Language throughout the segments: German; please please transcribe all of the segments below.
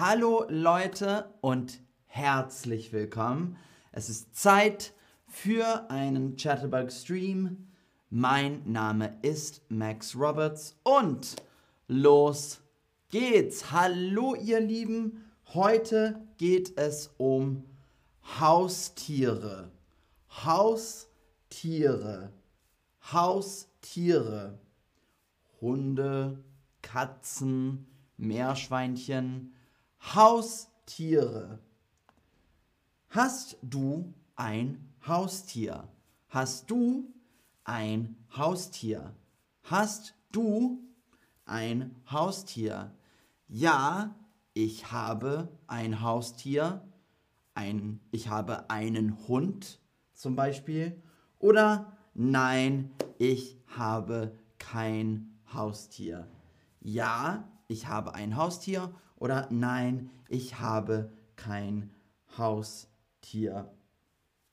Hallo Leute und herzlich willkommen. Es ist Zeit für einen Chatterbug Stream. Mein Name ist Max Roberts und los geht's. Hallo ihr Lieben. Heute geht es um Haustiere. Haustiere. Haustiere. Hunde, Katzen, Meerschweinchen, Haustiere. Hast du ein Haustier? Hast du ein Haustier? Hast du ein Haustier? Ja, ich habe ein Haustier. Ein, ich habe einen Hund zum Beispiel. Oder nein, ich habe kein Haustier. Ja, ich habe ein Haustier oder nein, ich habe kein Haustier.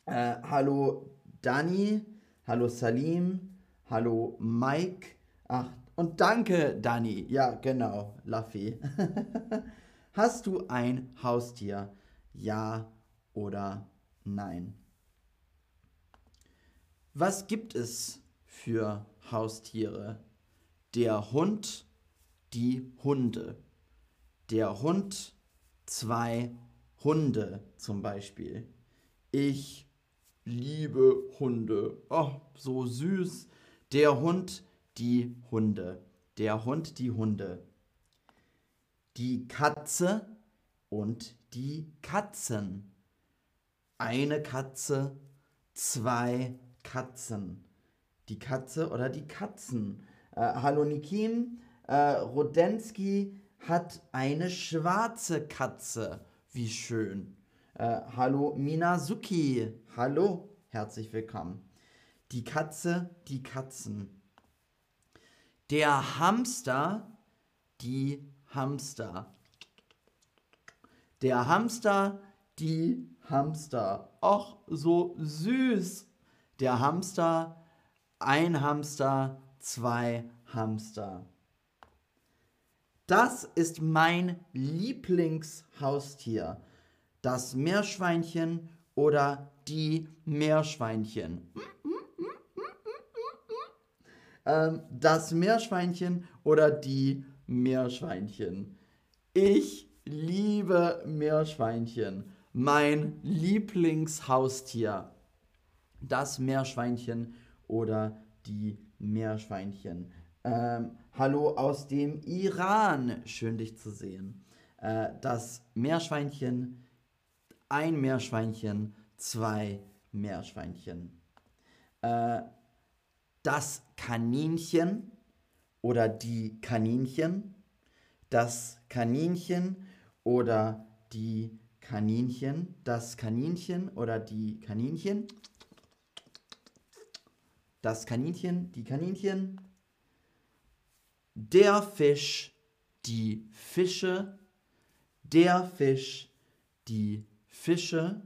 Äh, hallo Dani, hallo Salim, hallo Mike. Ach, und danke Dani. Ja, genau, Laffy. Hast du ein Haustier? Ja oder nein? Was gibt es für Haustiere? Der Hund, die Hunde der Hund, zwei Hunde zum Beispiel. Ich liebe Hunde. Oh, so süß. Der Hund, die Hunde. Der Hund, die Hunde. Die Katze und die Katzen. Eine Katze, zwei Katzen. Die Katze oder die Katzen. Äh, hallo Nikim, äh, Rodensky, hat eine schwarze Katze. Wie schön. Äh, hallo Minazuki. Hallo, herzlich willkommen. Die Katze, die Katzen. Der Hamster, die Hamster. Der Hamster, die Hamster. Och, so süß. Der Hamster, ein Hamster, zwei Hamster. Das ist mein Lieblingshaustier. Das Meerschweinchen oder die Meerschweinchen. Ähm, das Meerschweinchen oder die Meerschweinchen. Ich liebe Meerschweinchen. Mein Lieblingshaustier. Das Meerschweinchen oder die Meerschweinchen. Ähm, hallo aus dem Iran, schön dich zu sehen. Äh, das Meerschweinchen, ein Meerschweinchen, zwei Meerschweinchen. Äh, das Kaninchen oder die Kaninchen, das Kaninchen oder die Kaninchen, das Kaninchen oder die Kaninchen, das Kaninchen, die Kaninchen, der Fisch, die Fische, der Fisch, die Fische,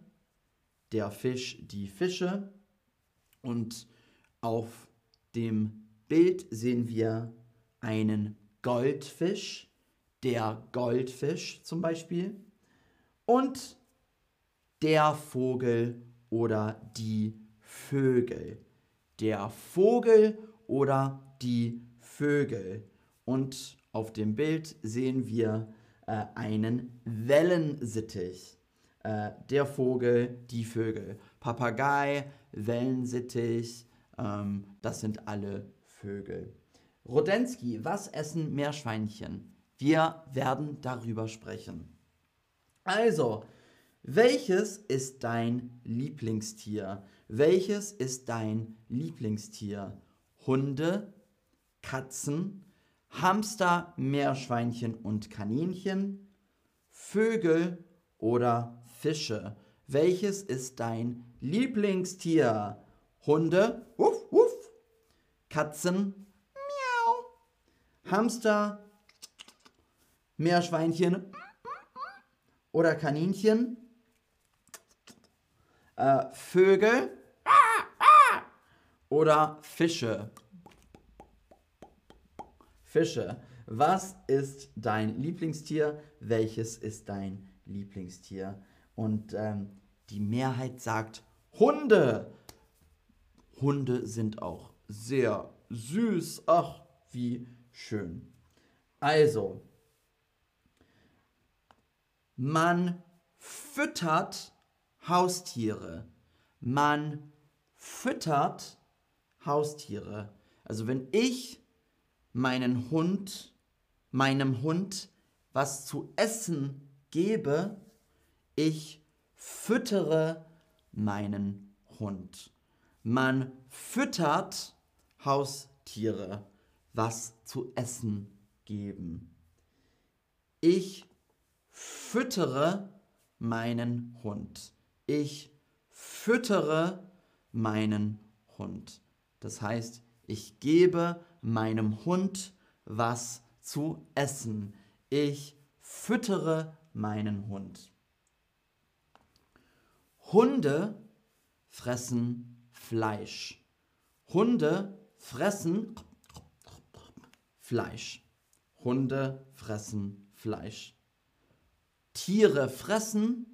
der Fisch, die Fische. Und auf dem Bild sehen wir einen Goldfisch, der Goldfisch zum Beispiel, und der Vogel oder die Vögel. Der Vogel oder die Vögel. Und auf dem Bild sehen wir äh, einen Wellensittich. Äh, der Vogel, die Vögel. Papagei, Wellensittich, ähm, das sind alle Vögel. Rodensky, was essen Meerschweinchen? Wir werden darüber sprechen. Also, welches ist dein Lieblingstier? Welches ist dein Lieblingstier? Hunde, Katzen, Hamster, Meerschweinchen und Kaninchen, Vögel oder Fische. Welches ist dein Lieblingstier? Hunde, wuff, wuff, Katzen, miau, Hamster, Meerschweinchen? Oder Kaninchen, äh, Vögel? Oder Fische. Fische. Was ist dein Lieblingstier? Welches ist dein Lieblingstier? Und ähm, die Mehrheit sagt Hunde. Hunde sind auch sehr süß. Ach, wie schön. Also, man füttert Haustiere. Man füttert Haustiere. Also wenn ich meinen Hund, meinem Hund was zu essen gebe, ich füttere meinen Hund. Man füttert Haustiere was zu essen geben. Ich füttere meinen Hund. Ich füttere meinen Hund. Das heißt, ich gebe meinem Hund was zu essen. Ich füttere meinen Hund. Hunde fressen Fleisch. Hunde fressen Fleisch. Hunde fressen Fleisch. Tiere fressen,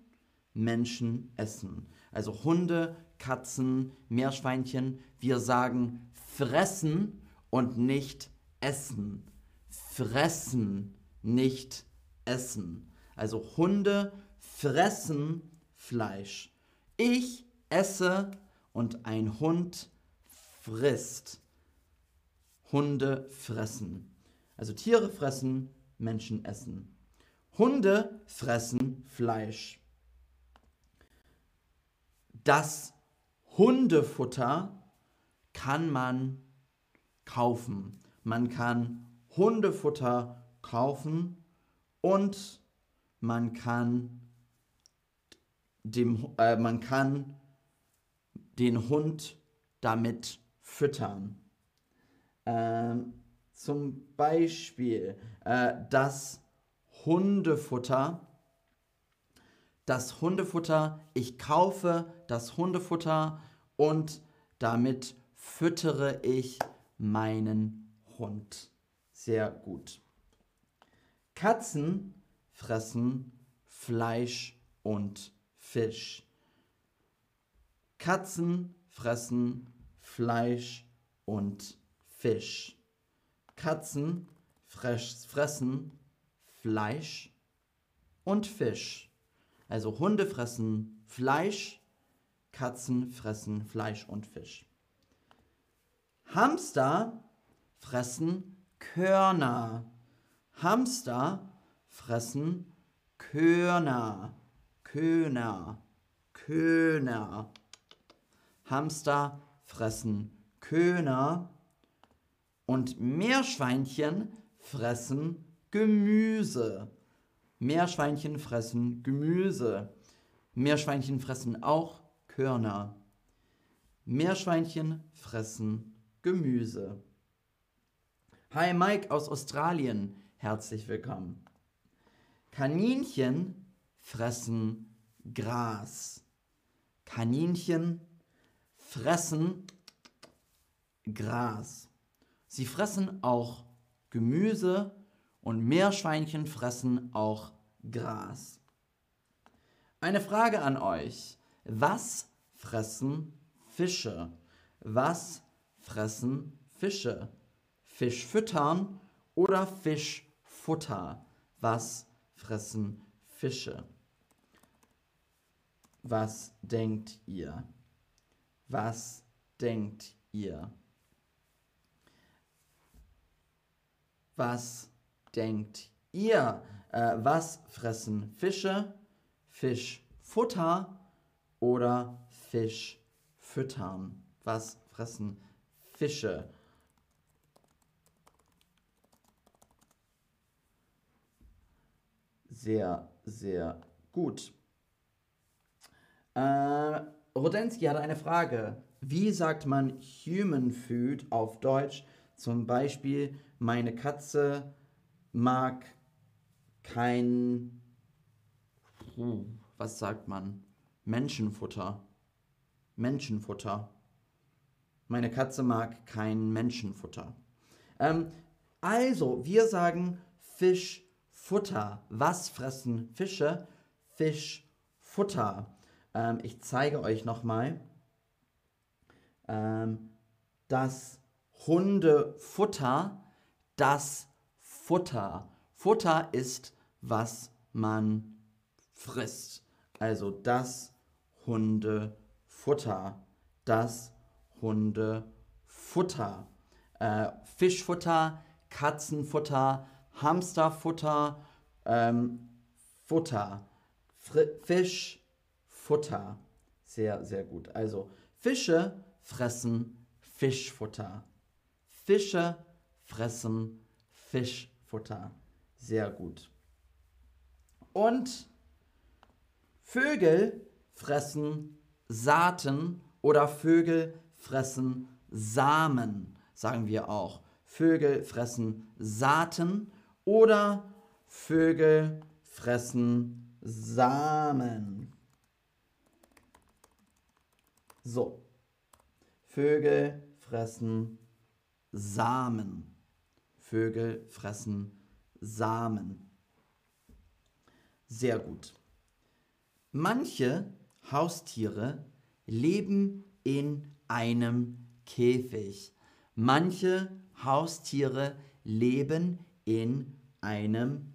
Menschen essen. Also Hunde, Katzen, Meerschweinchen, wir sagen fressen und nicht essen. Fressen, nicht essen. Also Hunde fressen Fleisch. Ich esse und ein Hund frisst. Hunde fressen. Also Tiere fressen, Menschen essen. Hunde fressen Fleisch. Das Hundefutter kann man kaufen. Man kann Hundefutter kaufen und man kann, dem, äh, man kann den Hund damit füttern. Ähm, zum Beispiel äh, das Hundefutter. Das Hundefutter, ich kaufe das Hundefutter und damit füttere ich meinen Hund. Sehr gut. Katzen fressen Fleisch und Fisch. Katzen fressen Fleisch und Fisch. Katzen fressen Fleisch und Fisch. Also Hunde fressen Fleisch, Katzen fressen Fleisch und Fisch. Hamster fressen Körner. Hamster fressen Körner. Körner. Körner. Hamster fressen Körner. Und Meerschweinchen fressen Gemüse. Meerschweinchen fressen Gemüse. Meerschweinchen fressen auch Körner. Meerschweinchen fressen Gemüse. Hi Mike aus Australien, herzlich willkommen. Kaninchen fressen Gras. Kaninchen fressen Gras. Sie fressen auch Gemüse und Meerschweinchen fressen auch Gras. Eine Frage an euch. Was fressen Fische? Was fressen Fische? Fisch füttern oder Fischfutter? Was fressen Fische? Was denkt ihr? Was denkt ihr? Was denkt ihr? Äh, was fressen Fische? Fischfutter oder Fisch füttern? Was fressen Fische? Sehr, sehr gut. Äh, Rodensky hatte eine Frage. Wie sagt man Human Food auf Deutsch? Zum Beispiel, meine Katze mag kein, was sagt man? Menschenfutter. Menschenfutter. Meine Katze mag kein Menschenfutter. Ähm, Also, wir sagen Fischfutter. Was fressen Fische? Fischfutter. Ähm, ich zeige euch nochmal. Ähm, das Hundefutter, das Futter. Futter ist, was man frisst. Also das Hundefutter. Das Hundefutter. Äh, Fischfutter, Katzenfutter, Hamsterfutter, ähm, Futter. Fr Fischfutter. Sehr, sehr gut. Also Fische fressen Fischfutter. Fische fressen Fischfutter. Sehr gut. Und Vögel fressen Saaten oder Vögel fressen Samen, sagen wir auch. Vögel fressen Saaten oder Vögel fressen Samen. So, Vögel fressen Samen. Vögel fressen Samen. Sehr gut. Manche Haustiere leben in einem Käfig. Manche Haustiere leben in einem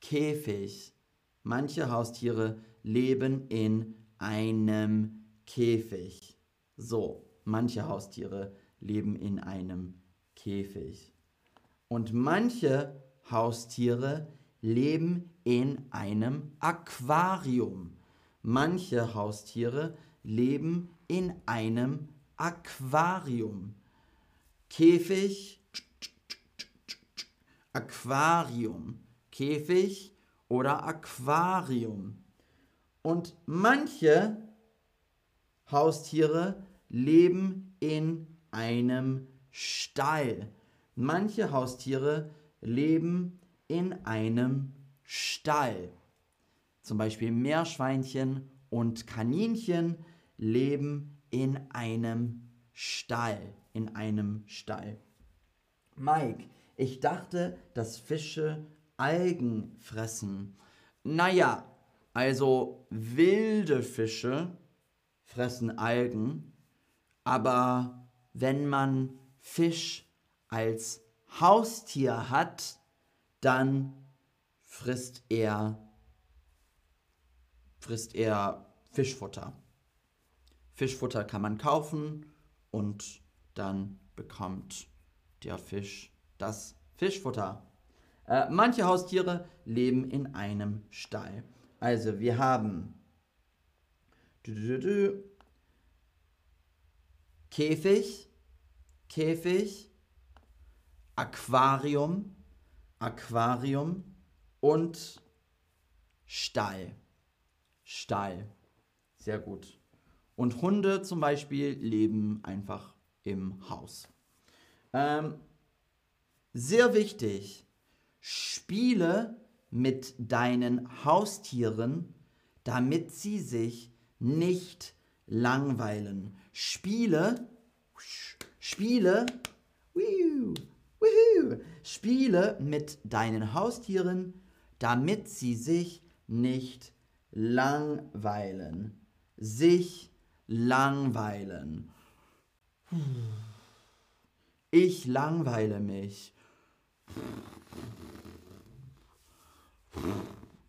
Käfig. Manche Haustiere leben in einem Käfig. So, manche Haustiere leben in einem Käfig. Und manche Haustiere leben in einem Aquarium. Manche Haustiere leben in einem Aquarium. Käfig, Aquarium. Käfig oder Aquarium. Und manche Haustiere leben in einem Stall. Manche Haustiere leben in einem Stall. Zum Beispiel Meerschweinchen und Kaninchen leben in einem Stall. In einem Stall. Mike, ich dachte, dass Fische Algen fressen. Naja, also wilde Fische fressen Algen, aber wenn man Fisch als Haustier hat, dann frisst er frisst er Fischfutter. Fischfutter kann man kaufen und dann bekommt der Fisch das Fischfutter. Äh, manche Haustiere leben in einem Stall. Also wir haben Käfig, Käfig, Aquarium, Aquarium und Stall. Stall. Sehr gut. Und Hunde zum Beispiel leben einfach im Haus. Ähm, sehr wichtig, spiele mit deinen Haustieren, damit sie sich nicht langweilen. Spiele, spiele, spiele mit deinen Haustieren, damit sie sich nicht langweilen. Sich langweilen. Ich langweile mich.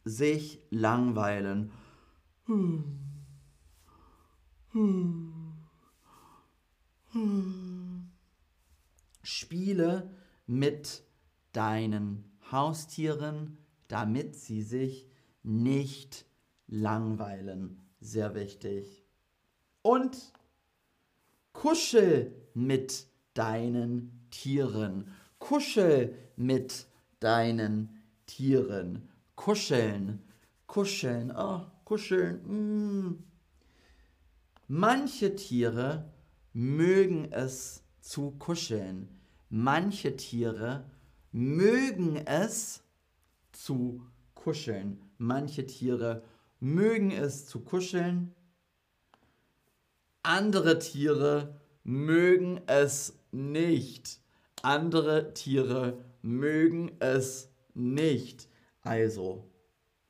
Sich langweilen. Spiele mit deinen Haustieren, damit sie sich nicht langweilen. Sehr wichtig. Und kuschel mit deinen Tieren. Kuschel mit deinen Tieren. Kuscheln, kuscheln, oh, kuscheln. Mm. Manche Tiere mögen es zu kuscheln. Manche Tiere mögen es zu kuscheln. Manche Tiere mögen es zu kuscheln. Andere Tiere mögen es nicht. Andere Tiere mögen es nicht. Also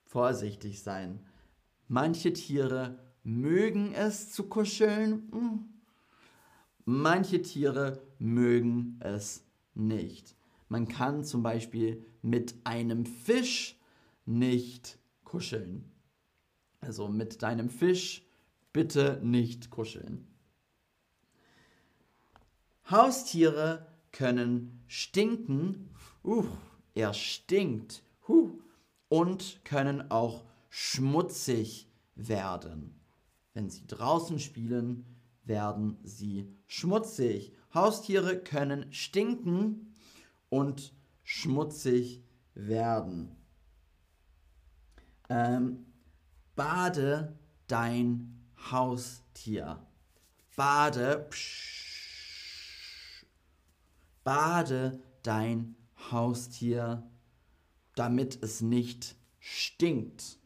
vorsichtig sein. Manche Tiere mögen es zu kuscheln. Hm. Manche Tiere mögen es nicht. Man kann zum Beispiel mit einem Fisch nicht kuscheln. Also mit deinem Fisch bitte nicht kuscheln. Haustiere können stinken. Uh, er stinkt. Huh. Und können auch schmutzig werden. Wenn sie draußen spielen, werden sie schmutzig. Haustiere können stinken und schmutzig werden. Ähm, bade dein Haustier. Bade, psch, bade dein Haustier, damit es nicht stinkt.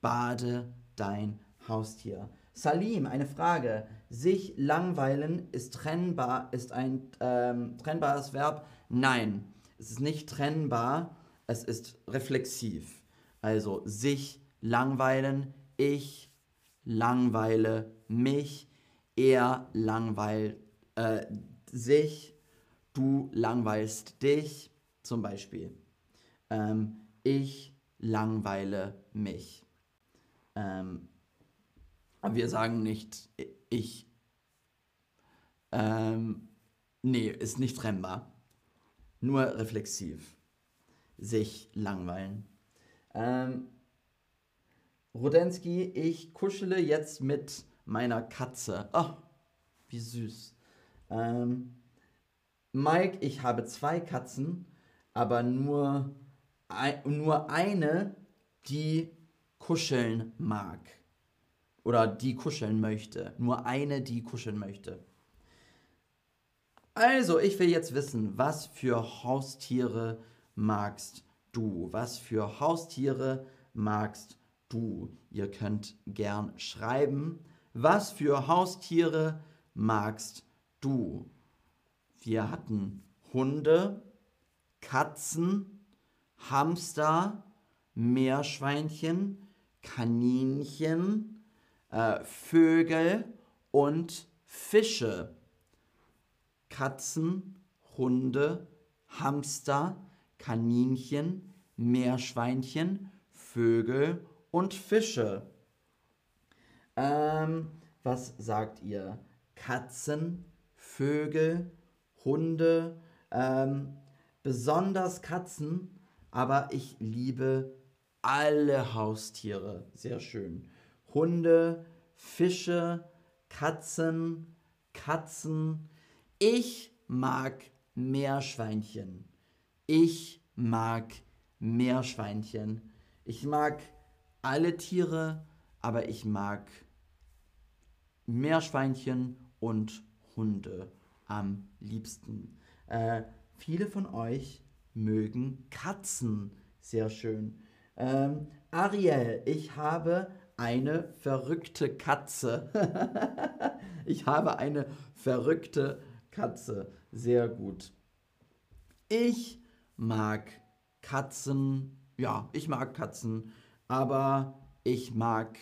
Bade dein Haustier. Salim, eine Frage. Sich langweilen ist trennbar, ist ein ähm, trennbares Verb? Nein, es ist nicht trennbar, es ist reflexiv. Also sich langweilen, ich langweile mich, er langweilt äh, sich, du langweilst dich, zum Beispiel. Ähm, ich langweile mich. Ähm, wir sagen nicht ich. Ähm, nee, ist nicht trennbar. Nur reflexiv. Sich langweilen. Ähm, Rudensky, ich kuschele jetzt mit meiner Katze. Oh, wie süß. Ähm, Mike, ich habe zwei Katzen, aber nur, ein, nur eine, die kuscheln mag. Oder die kuscheln möchte. Nur eine, die kuscheln möchte. Also, ich will jetzt wissen, was für Haustiere magst du? Was für Haustiere magst du? Ihr könnt gern schreiben, was für Haustiere magst du? Wir hatten Hunde, Katzen, Hamster, Meerschweinchen, Kaninchen, äh, Vögel und Fische. Katzen, Hunde, Hamster, Kaninchen, Meerschweinchen, Vögel und Fische. Ähm, was sagt ihr? Katzen, Vögel, Hunde, ähm, besonders Katzen, aber ich liebe alle Haustiere. Sehr schön. Hunde, Fische, Katzen, Katzen. Ich mag Meerschweinchen. Ich mag Meerschweinchen. Ich mag alle Tiere, aber ich mag Meerschweinchen und Hunde am liebsten. Äh, viele von euch mögen Katzen. Sehr schön. Ähm, Ariel, ich habe eine verrückte Katze. ich habe eine verrückte Katze. Sehr gut. Ich mag Katzen. Ja, ich mag Katzen. Aber ich mag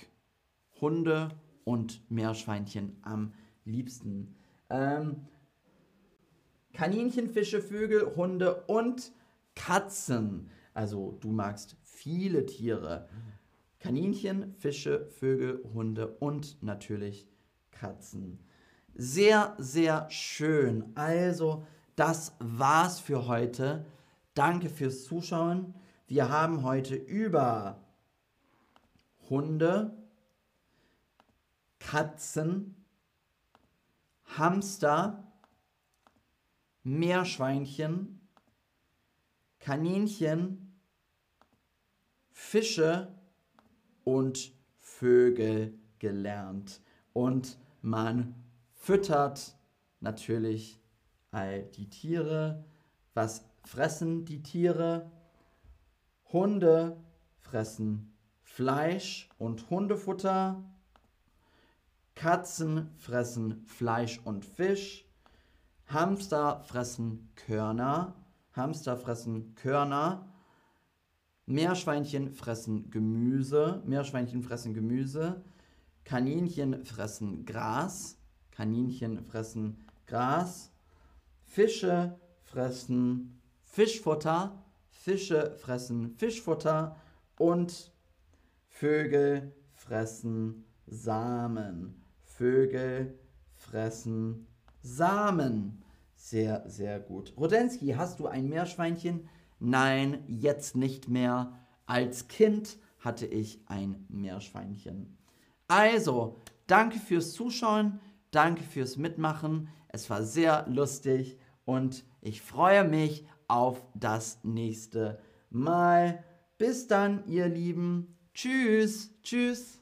Hunde und Meerschweinchen am liebsten. Ähm, Kaninchen, Fische, Vögel, Hunde und Katzen. Also du magst viele Tiere. Kaninchen, Fische, Vögel, Hunde und natürlich Katzen. Sehr, sehr schön. Also, das war's für heute. Danke fürs Zuschauen. Wir haben heute über Hunde, Katzen, Hamster, Meerschweinchen, Kaninchen, Fische und Vögel gelernt. Und man füttert natürlich all die Tiere. Was fressen die Tiere? Hunde fressen Fleisch und Hundefutter. Katzen fressen Fleisch und Fisch. Hamster fressen Körner. Hamster fressen Körner. Meerschweinchen fressen Gemüse. Meerschweinchen fressen Gemüse. Kaninchen fressen Gras. Kaninchen fressen Gras. Fische fressen Fischfutter. Fische fressen Fischfutter. Und Vögel fressen Samen. Vögel fressen Samen. Sehr, sehr gut. Rodensky, hast du ein Meerschweinchen? Nein, jetzt nicht mehr. Als Kind hatte ich ein Meerschweinchen. Also, danke fürs Zuschauen, danke fürs Mitmachen. Es war sehr lustig und ich freue mich auf das nächste Mal. Bis dann, ihr Lieben. Tschüss, tschüss.